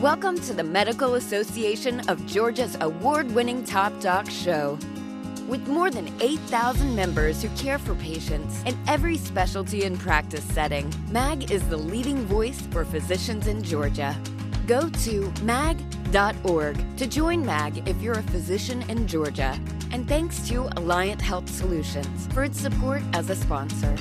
Welcome to the Medical Association of Georgia's award winning Top Doc Show. With more than 8,000 members who care for patients in every specialty and practice setting, MAG is the leading voice for physicians in Georgia. Go to mag.org to join MAG if you're a physician in Georgia. And thanks to Alliant Health Solutions for its support as a sponsor.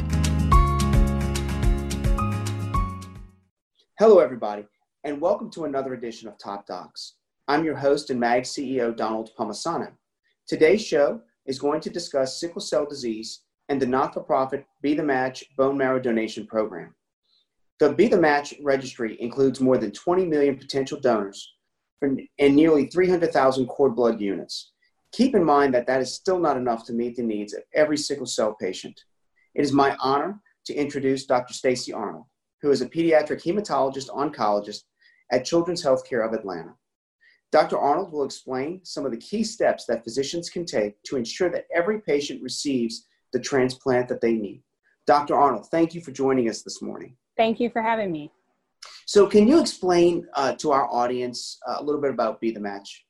Hello, everybody, and welcome to another edition of Top Docs. I'm your host and MAG CEO, Donald Palmisano. Today's show is going to discuss sickle cell disease and the not for profit Be the Match bone marrow donation program. The Be the Match registry includes more than 20 million potential donors and nearly 300,000 cord blood units. Keep in mind that that is still not enough to meet the needs of every sickle cell patient. It is my honor to introduce Dr. Staci Arnold, who is a pediatric hematologist oncologist at Children's Healthcare of Atlanta. Dr. Arnold will explain some of the key steps that physicians can take to ensure that every patient receives the transplant that they need. Dr. Arnold, thank you for joining us this morning. Thank you for having me. So, can you explain uh, to our audience uh, a little bit about Be the Match?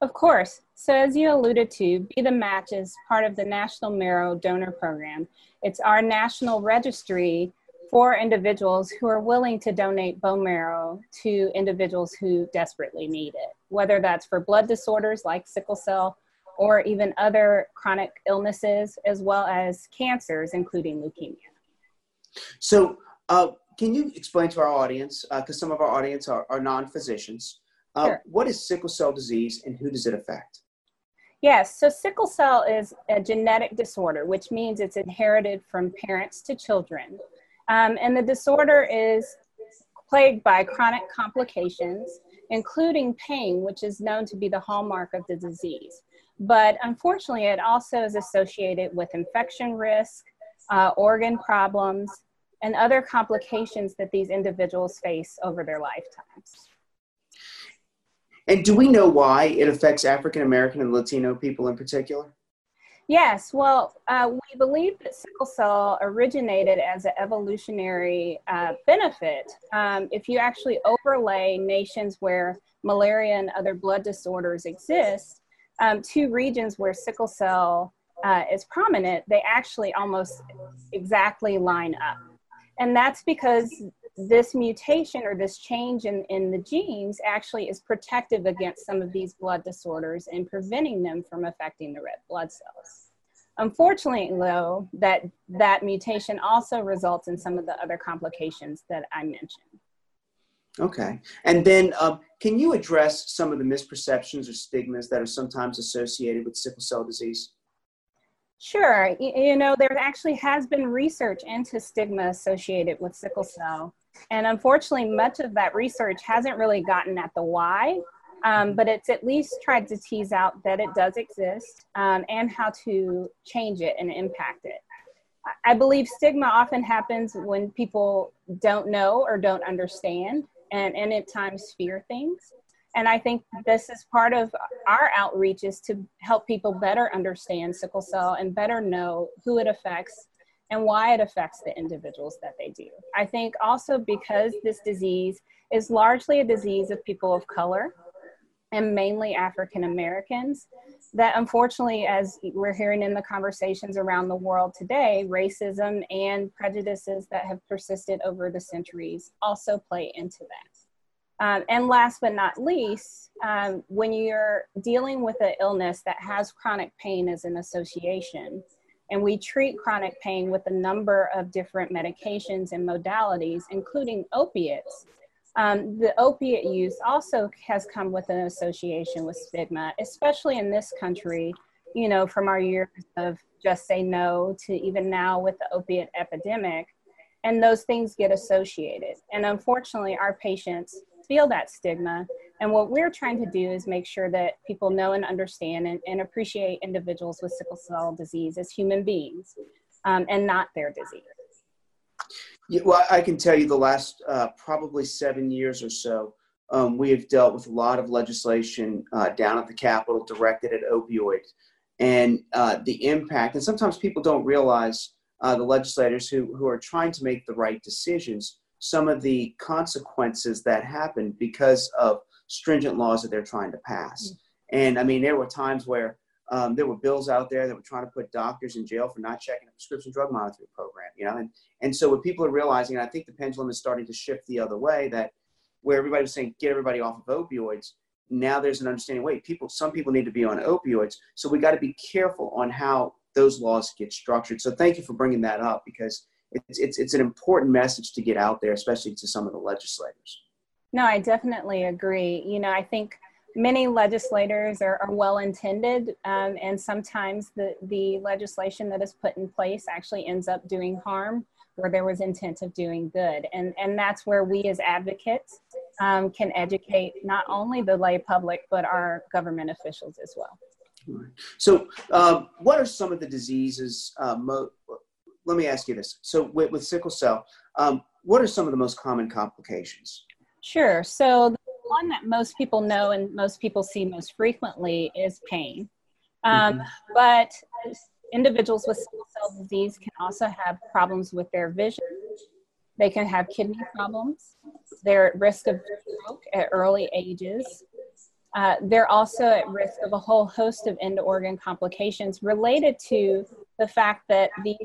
Of course. So, as you alluded to, Be the Match is part of the National Marrow Donor Program. It's our national registry for individuals who are willing to donate bone marrow to individuals who desperately need it, whether that's for blood disorders like sickle cell or even other chronic illnesses, as well as cancers, including leukemia. So, uh, can you explain to our audience, because uh, some of our audience are, are non physicians, uh, sure. what is sickle cell disease and who does it affect? Yes, so sickle cell is a genetic disorder, which means it's inherited from parents to children. Um, and the disorder is plagued by chronic complications, including pain, which is known to be the hallmark of the disease. But unfortunately, it also is associated with infection risk, uh, organ problems, and other complications that these individuals face over their lifetimes. And do we know why it affects African American and Latino people in particular? Yes, well, uh, we believe that sickle cell originated as an evolutionary uh, benefit. Um, if you actually overlay nations where malaria and other blood disorders exist, um, two regions where sickle cell uh, is prominent, they actually almost exactly line up. And that's because this mutation or this change in, in the genes actually is protective against some of these blood disorders and preventing them from affecting the red blood cells. Unfortunately, though, that, that mutation also results in some of the other complications that I mentioned. Okay. And then uh, can you address some of the misperceptions or stigmas that are sometimes associated with sickle cell disease? Sure. You know, there actually has been research into stigma associated with sickle cell. And unfortunately, much of that research hasn't really gotten at the why, um, but it's at least tried to tease out that it does exist um, and how to change it and impact it. I believe stigma often happens when people don't know or don't understand and, and at times fear things. And I think this is part of our outreach is to help people better understand sickle cell and better know who it affects and why it affects the individuals that they do. I think also because this disease is largely a disease of people of color and mainly African Americans, that unfortunately, as we're hearing in the conversations around the world today, racism and prejudices that have persisted over the centuries also play into that. Um, and last but not least, um, when you're dealing with an illness that has chronic pain as an association, and we treat chronic pain with a number of different medications and modalities, including opiates, um, the opiate use also has come with an association with stigma, especially in this country, you know, from our years of just say no to even now with the opiate epidemic. And those things get associated. And unfortunately, our patients feel that stigma. And what we're trying to do is make sure that people know and understand and, and appreciate individuals with sickle cell disease as human beings um, and not their disease. Yeah, well, I can tell you the last uh, probably seven years or so, um, we have dealt with a lot of legislation uh, down at the Capitol directed at opioids and uh, the impact. And sometimes people don't realize uh, the legislators who, who are trying to make the right decisions some of the consequences that happen because of stringent laws that they're trying to pass. Mm-hmm. And I mean, there were times where um, there were bills out there that were trying to put doctors in jail for not checking a prescription drug monitoring program, you know, and, and so what people are realizing, and I think the pendulum is starting to shift the other way, that where everybody was saying, get everybody off of opioids, now there's an understanding, wait, people, some people need to be on opioids. So we got to be careful on how those laws get structured. So thank you for bringing that up because it's, it's, it's an important message to get out there, especially to some of the legislators. No, I definitely agree. You know, I think many legislators are, are well intended, um, and sometimes the, the legislation that is put in place actually ends up doing harm where there was intent of doing good. And, and that's where we as advocates um, can educate not only the lay public, but our government officials as well. So, uh, what are some of the diseases? Uh, mo- let me ask you this. So, with, with sickle cell, um, what are some of the most common complications? Sure. So, the one that most people know and most people see most frequently is pain. Um, mm-hmm. But individuals with sickle cell disease can also have problems with their vision. They can have kidney problems. They're at risk of stroke at early ages. Uh, they're also at risk of a whole host of end organ complications related to the fact that these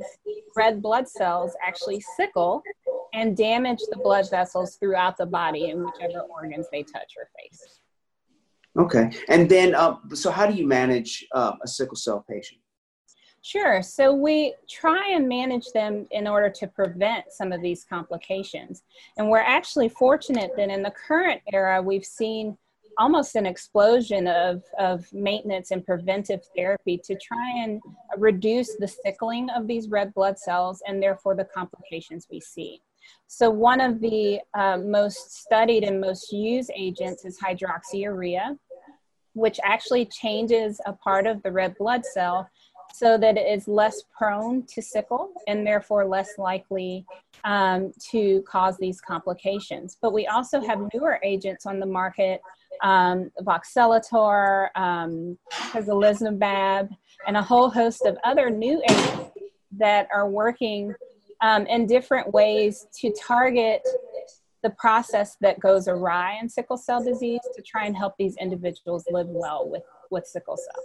red blood cells actually sickle and damage the blood vessels throughout the body in whichever organs they touch or face. Okay. And then, uh, so how do you manage uh, a sickle cell patient? Sure. So we try and manage them in order to prevent some of these complications. And we're actually fortunate that in the current era, we've seen almost an explosion of, of maintenance and preventive therapy to try and reduce the sickling of these red blood cells and therefore the complications we see. So, one of the uh, most studied and most used agents is hydroxyurea, which actually changes a part of the red blood cell so that it is less prone to sickle and therefore less likely um, to cause these complications. But we also have newer agents on the market, um, voxelotor, um, and a whole host of other new agents that are working um, in different ways to target the process that goes awry in sickle cell disease to try and help these individuals live well with, with sickle cell.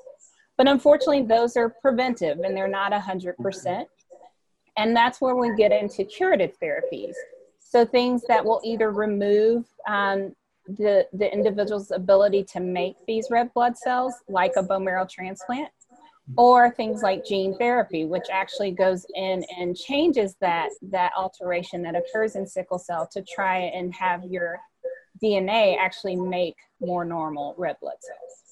But unfortunately, those are preventive and they're not 100%. And that's where we get into curative therapies. So things that will either remove um, the, the individual's ability to make these red blood cells, like a bone marrow transplant, or things like gene therapy, which actually goes in and changes that, that alteration that occurs in sickle cell to try and have your DNA actually make more normal red blood cells.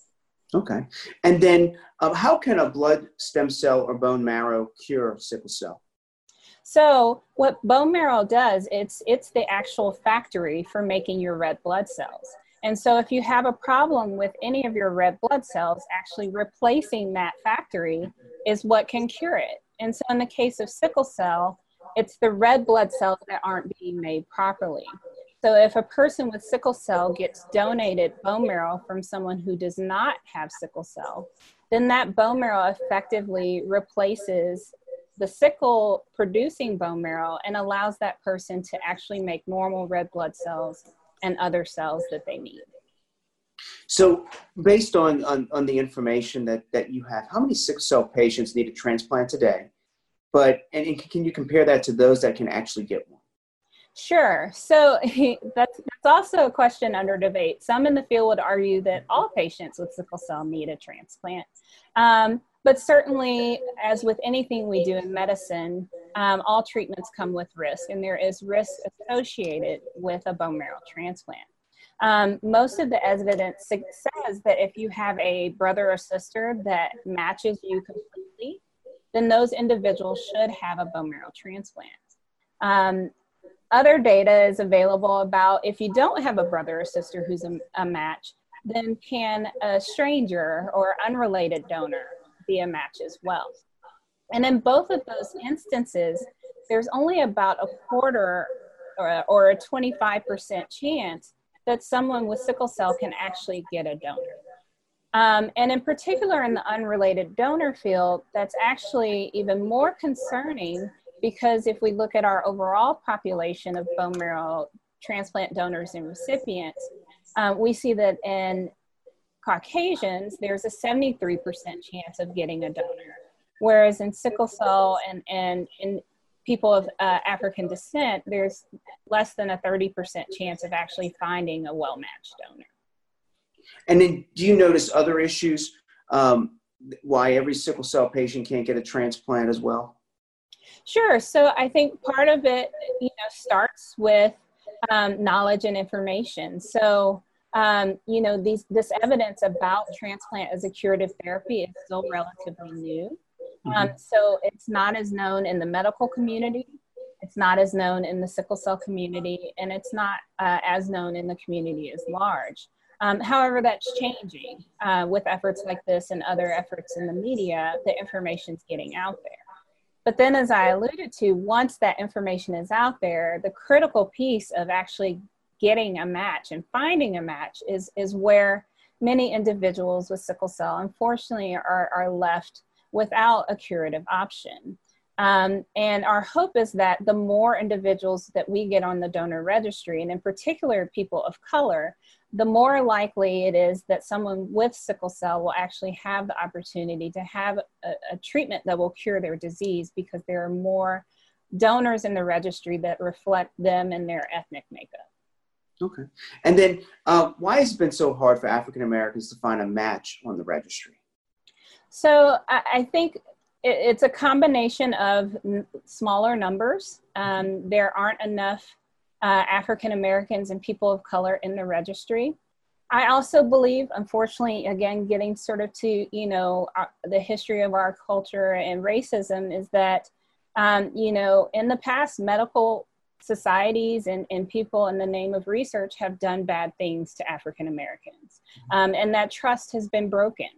Okay. And then um, how can a blood stem cell or bone marrow cure sickle cell? So what bone marrow does, it's it's the actual factory for making your red blood cells. And so if you have a problem with any of your red blood cells, actually replacing that factory is what can cure it. And so in the case of sickle cell, it's the red blood cells that aren't being made properly. So if a person with sickle cell gets donated bone marrow from someone who does not have sickle cell, then that bone marrow effectively replaces the sickle producing bone marrow and allows that person to actually make normal red blood cells and other cells that they need. So, based on, on, on the information that, that you have, how many sickle cell patients need a transplant today? But and, and can you compare that to those that can actually get one? Sure. So that's, that's also a question under debate. Some in the field would argue that all patients with sickle cell need a transplant. Um, but certainly, as with anything we do in medicine, um, all treatments come with risk, and there is risk associated with a bone marrow transplant. Um, most of the evidence says that if you have a brother or sister that matches you completely, then those individuals should have a bone marrow transplant. Um, other data is available about if you don't have a brother or sister who's a, a match, then can a stranger or unrelated donor be a match as well? And in both of those instances, there's only about a quarter or, a 25% chance that someone with sickle cell can actually get a donor. Um, and in particular, in the unrelated donor field, that's actually even more concerning because if we look at our overall population of bone marrow transplant donors and recipients, um, we see that in Caucasians, there's a 73% chance of getting a donor, whereas in sickle cell and, and in people of uh, African descent, there's less than a 30% chance of actually finding a well matched donor. And then, do you notice other issues um, why every sickle cell patient can't get a transplant as well? Sure. So I think part of it, you know, starts with um, knowledge and information. So um, you know, these this evidence about transplant as a curative therapy is still relatively new. Um, mm-hmm. so it's not as known in the medical community. It's not as known in the sickle cell community, and it's not uh, as known in the community as large. Um, however, that's changing uh, with efforts like this and other efforts in the media. The information's getting out there. But then, as I alluded to, once that information is out there, the critical piece of actually getting a match and finding a match is, is where many individuals with sickle cell, unfortunately, are, are left without a curative option. Um, and our hope is that the more individuals that we get on the donor registry, and in particular people of color, the more likely it is that someone with sickle cell will actually have the opportunity to have a, a treatment that will cure their disease because there are more donors in the registry that reflect them and their ethnic makeup. Okay. And then uh, why has it been so hard for African Americans to find a match on the registry? So I, think it's a combination of smaller numbers. Um, there aren't enough uh, African Americans and people of color in the registry. I also believe, unfortunately, again, getting sort of to, you know, the history of our culture and racism is that, um, you know, in the past, medical societies and, and people in the name of research have done bad things to African Americans. Mm-hmm. Um, and that trust has been broken.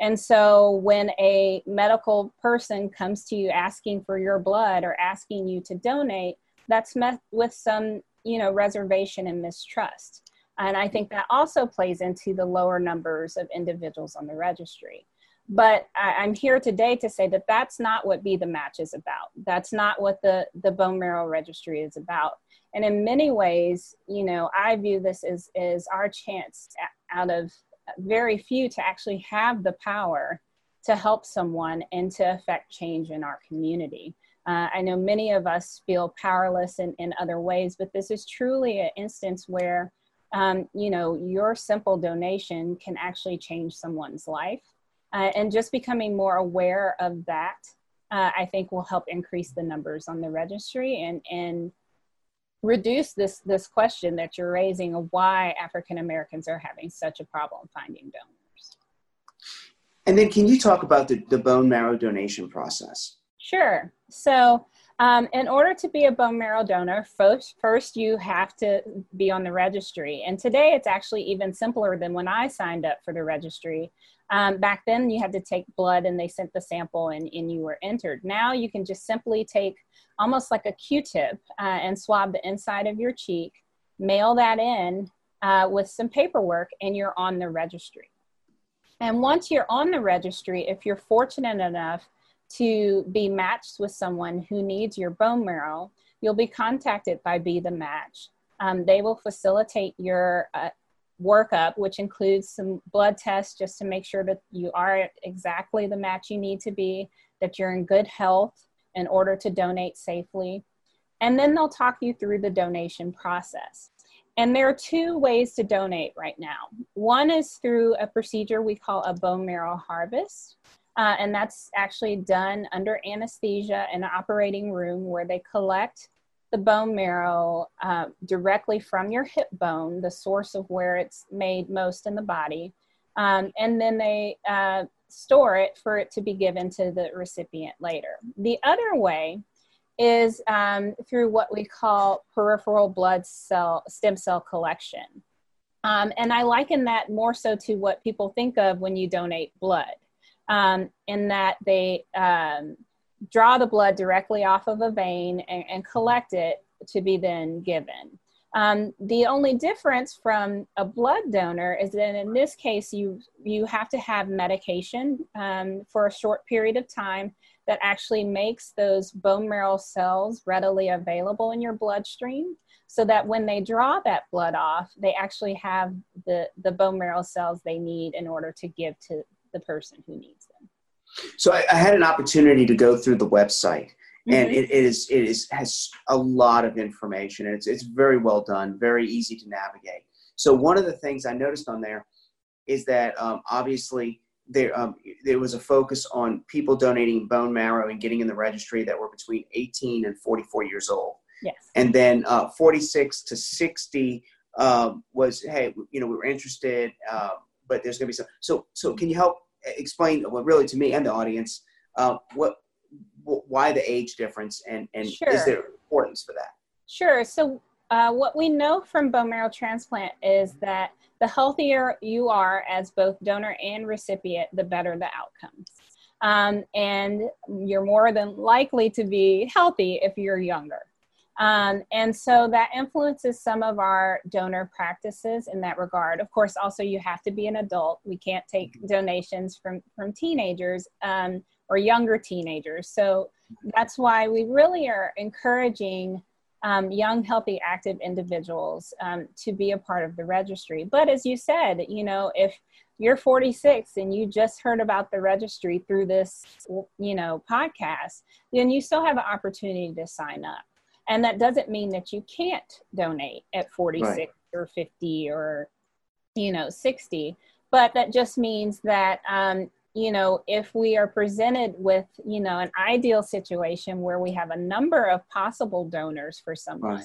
And so when a medical person comes to you asking for your blood or asking you to donate, that's met with some, you know, reservation and mistrust. And I think that also plays into the lower numbers of individuals on the registry. But I, am here today to say that that's not what Be the Match is about. That's not what the, the bone marrow registry is about. And in many ways, you know, I view this as, as our chance out of very few to actually have the power to help someone and to affect change in our community. Uh, I know many of us feel powerless in, in other ways, but this is truly an instance where, um, you know, your simple donation can actually change someone's life. Uh, and just becoming more aware of that, uh, I think will help increase the numbers on the registry and, and reduce this, this question that you're raising of why African Americans are having such a problem finding donors. And then can you talk about the, the bone marrow donation process? Sure. So um, in order to be a bone marrow donor, first, first you have to be on the registry. And today it's actually even simpler than when I signed up for the registry. Um, back then, you had to take blood and they sent the sample and, and you were entered. Now you can just simply take almost like a Q tip uh, and swab the inside of your cheek, mail that in uh, with some paperwork, and you're on the registry. And once you're on the registry, if you're fortunate enough to be matched with someone who needs your bone marrow, you'll be contacted by Be the Match. Um, they will facilitate your uh, workup, which includes some blood tests just to make sure that you are exactly the match you need to be, that you're in good health in order to donate safely. And then they'll talk you through the donation process. And there are two ways to donate right now. One is through a procedure we call a bone marrow harvest. Uh, and that's actually done under anesthesia in an operating room where they collect the bone marrow uh, directly from your hip bone, the source of where it's made most in the body. Um, and then they uh, store it for it to be given to the recipient later. The other way is um, through what we call peripheral blood cell stem cell collection. Um, and I liken that more so to what people think of when you donate blood, um, in that they um, draw the blood directly off of a vein and, and collect it to be then given. Um, the only difference from a blood donor is that in this case, you, you have to have medication um, for a short period of time that actually makes those bone marrow cells readily available in your bloodstream so that when they draw that blood off, they actually have the, the bone marrow cells they need in order to give to the person who needs them. So I, I had an opportunity to go through the website. Mm-hmm. And it is it is has a lot of information and it's it's very well done, very easy to navigate. So one of the things I noticed on there is that um, obviously there um, there was a focus on people donating bone marrow and getting in the registry that were between 18 and 44 years old. Yes. And then uh, 46 to 60 um, was hey you know we were interested, uh, but there's going to be some. So so can you help explain well really to me and the audience uh, what why the age difference and and sure. is there importance for that? Sure. So uh, what we know from bone marrow transplant is that the healthier you are as both donor and recipient, the better the outcomes. Um, and you're more than likely to be healthy if you're younger. Um, and so that influences some of our donor practices in that regard. Of course, also you have to be an adult. We can't take donations from, from teenagers um, or younger teenagers. So that's why we really are encouraging um, young, healthy, active individuals um, to be a part of the registry. But as you said, you know, if you're 46 and you just heard about the registry through this, you know, podcast, then you still have an opportunity to sign up. And that doesn't mean that you can't donate at 46 right. or 50 or, you know, 60. But that just means that, um, you know, if we are presented with, you know, an ideal situation where we have a number of possible donors for someone,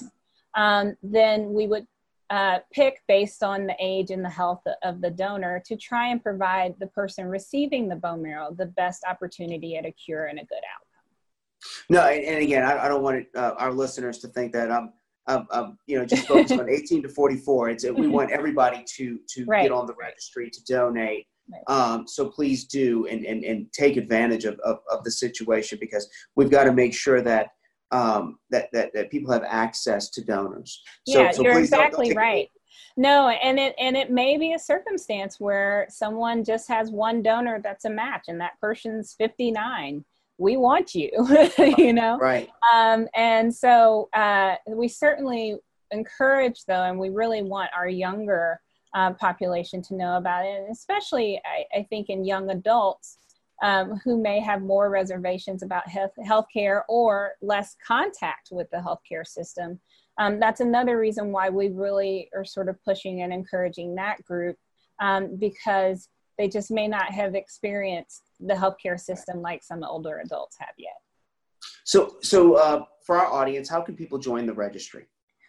right. um, then we would uh, pick based on the age and the health of the donor to try and provide the person receiving the bone marrow the best opportunity at a cure and a good outcome. No, and, and again, I, I don't want it, uh, our listeners to think that I'm, I'm, I'm you know, just focused on 18 to 44. It's we want everybody to to right. get on the registry to donate. Right. Um, so please do and, and, and take advantage of, of, of the situation because we've got to make sure that um, that, that that people have access to donors. So, yeah, so you're exactly don't, don't right. No, and it and it may be a circumstance where someone just has one donor that's a match, and that person's 59 we want you you know? right. Um, and so uh, we certainly encourage though and we really want our younger uh, population to know about it and especially I, I think in young adults um, who may have more reservations about health healthcare or less contact with the healthcare system. Um, that's another reason why we really are sort of pushing and encouraging that group um, because they just may not have experienced the healthcare system like some older adults have yet. So, so uh, for our audience, how can people join the registry?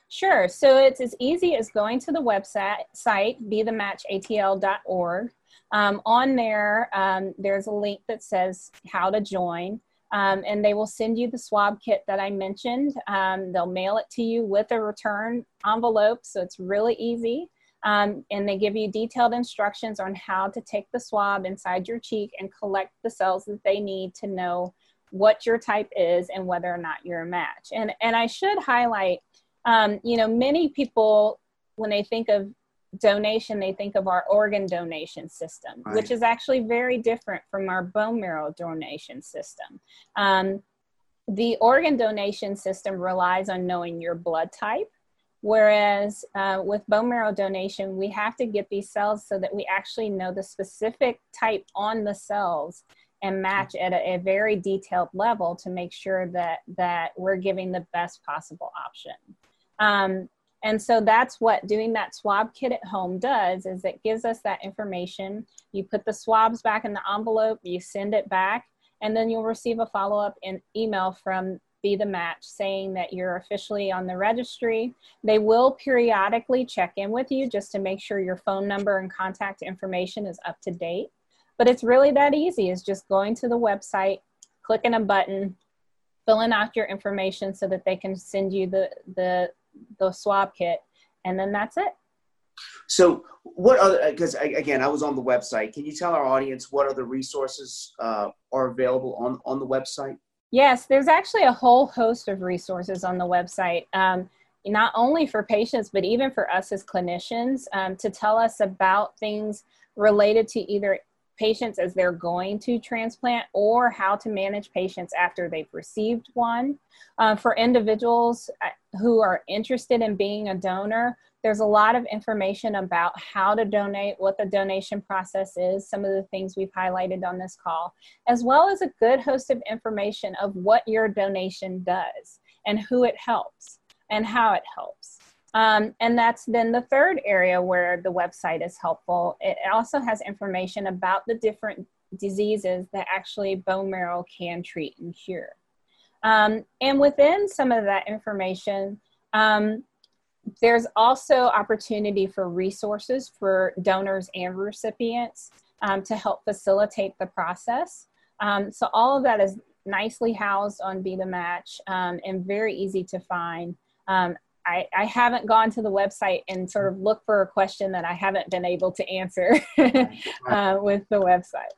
Sure. So it's as easy as going to the website site bethematchatl.org. Um, on there, um, there's a link that says how to join. Um, and they will send you the swab kit that I mentioned. Um, they'll mail it to you with a return envelope, so it's really easy. Um, and they give you detailed instructions on how to take the swab inside your cheek and collect the cells that they need to know what your type is and whether or not you're a match. And and I should highlight, um, you know, many people when they think of donation, they think of our organ donation system, right. which is actually very different from our bone marrow donation system. Um, the organ donation system relies on knowing your blood type Whereas uh, with bone marrow donation, we have to get these cells so that we actually know the specific type on the cells and match at a, a, very detailed level to make sure that that we're giving the best possible option. Um, and so that's what doing that swab kit at home does is it gives us that information. You put the swabs back in the envelope, you send it back, and then you'll receive a follow-up in email from be the match saying that you're officially on the registry. They will periodically check in with you just to make sure your phone number and contact information is up to date. But it's really that easy. It's just going to the website, clicking a button, filling out your information so that they can send you the the the swab kit, and then that's it. So, what other? Because again, I was on the website. Can you tell our audience what other resources uh, are available on on the website? Yes, there's actually a whole host of resources on the website, um, not only for patients, but even for us as clinicians um, to tell us about things related to either patients as they're going to transplant or how to manage patients after they've received one. Uh, for individuals uh, who are interested in being a donor, there's a lot of information about how to donate, what the donation process is, some of the things we've highlighted on this call, as well as a good host of information of what your donation does and who it helps and how it helps. Um, and that's then the third area where the website is helpful. It also has information about the different diseases that actually bone marrow can treat and cure. Um, and within some of that information, um, there's also opportunity for resources for donors and recipients um, to help facilitate the process. Um, so all of that is nicely housed on Be the Match um, and very easy to find. Um, I, I, haven't gone to the website and sort of look for a question that I haven't been able to answer uh, with the website.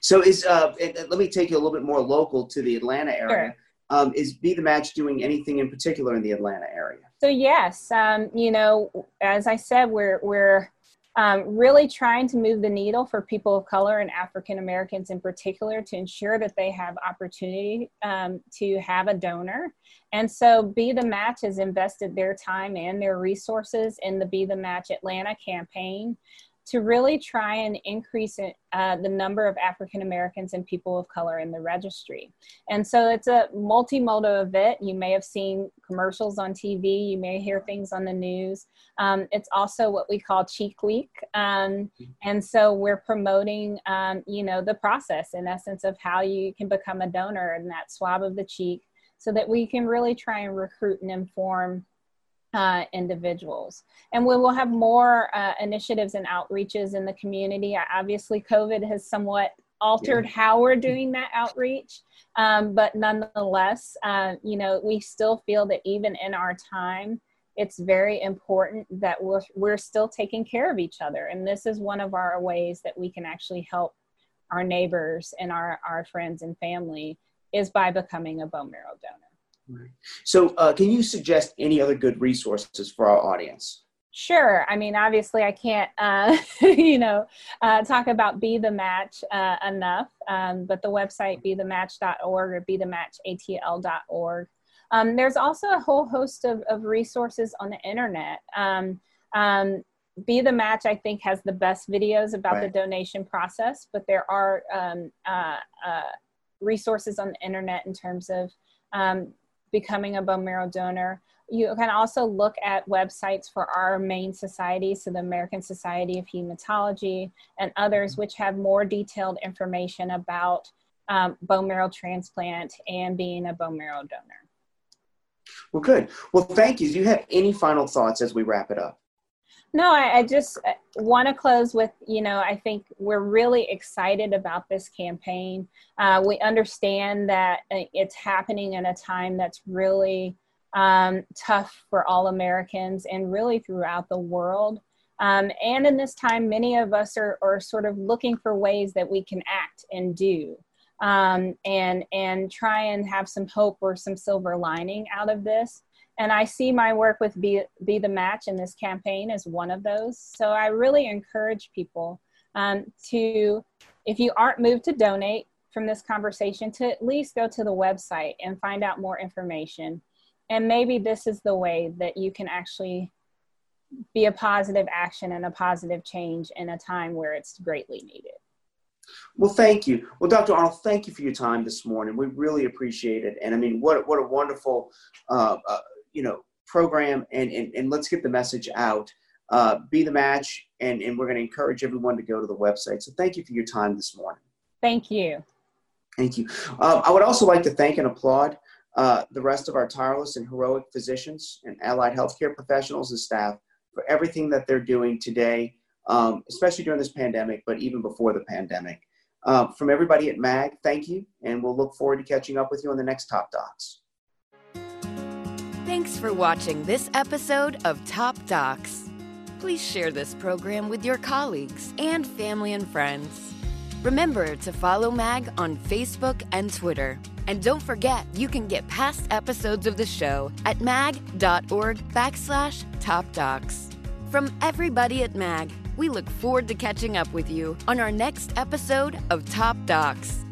So is uh, let me take you a little bit more local to the Atlanta area. Sure. Um, is Be the Match doing anything in particular in the Atlanta area? So yes, um, you know, as I said, we're we're um, really trying to move the needle for people of color and African Americans in particular to ensure that they have opportunity um, to have a donor. And so Be the Match has invested their time and their resources in the Be the Match Atlanta campaign to really try and increase uh, the number of African Americans and people of color in the registry. And so it's a multimodal event. You may have seen commercials on TV, you may hear things on the news. Um, it's also what we call Cheek Week. Um, and so we're promoting, um, you know, the process in essence of how you can become a donor and that swab of the cheek so that we can really try and recruit and inform uh, individuals. And we will have more uh, initiatives and outreaches in the community. Obviously, COVID has somewhat altered yeah. how we're doing that outreach, um, but nonetheless, uh, you know, we still feel that even in our time, it's very important that we're, we're still taking care of each other. And this is one of our ways that we can actually help our neighbors and our, our friends and family is by becoming a bone marrow donor. Right. So, uh, can you suggest any other good resources for our audience? Sure. I mean, obviously, I can't, uh, you know, uh, talk about Be the Match uh, enough, um, but the website be the bethematch.org or be the bethematchatl.org. Um, there's also a whole host of, of resources on the internet. Um, um, Be the Match, I think, has the best videos about right. the donation process, but there are um, uh, uh, resources on the internet in terms of um, becoming a bone marrow donor. You can also look at websites for our main societies, so the American Society of Hematology and others, which have more detailed information about um, bone marrow transplant and being a bone marrow donor. Well, good. Well, thank you. Do you have any final thoughts as we wrap it up? No, I, I just uh, want to close with you know, I think we're really excited about this campaign. Uh, we understand that uh, it's happening in a time that's really um, tough for all Americans and really throughout the world. Um, and in this time, many of us are, are sort of looking for ways that we can act and do. Um, and and try and have some hope or some silver lining out of this. And I see my work with Be, Be the Match in this campaign as one of those. So I really encourage people um, to, if you aren't moved to donate from this conversation, to at least go to the website and find out more information. And maybe this is the way that you can actually be a positive action and a positive change in a time where it's greatly needed. Well, thank you. Well, Dr. Arnold, thank you for your time this morning. We really appreciate it. And I mean, what, what a wonderful uh, uh, you know program and and, and let's get the message out uh, be the match and and we're going to encourage everyone to go to the website so thank you for your time this morning thank you thank you um, i would also like to thank and applaud uh, the rest of our tireless and heroic physicians and allied healthcare professionals and staff for everything that they're doing today um, especially during this pandemic but even before the pandemic uh, from everybody at mag thank you and we'll look forward to catching up with you on the next top docs Thanks for watching this episode of Top Docs. Please share this program with your colleagues and family and friends. Remember to follow MAG on Facebook and Twitter. And don't forget, you can get past episodes of the show at mag.org backslash top docs. From everybody at MAG, We look forward to catching up with you on our next episode of Top Docs.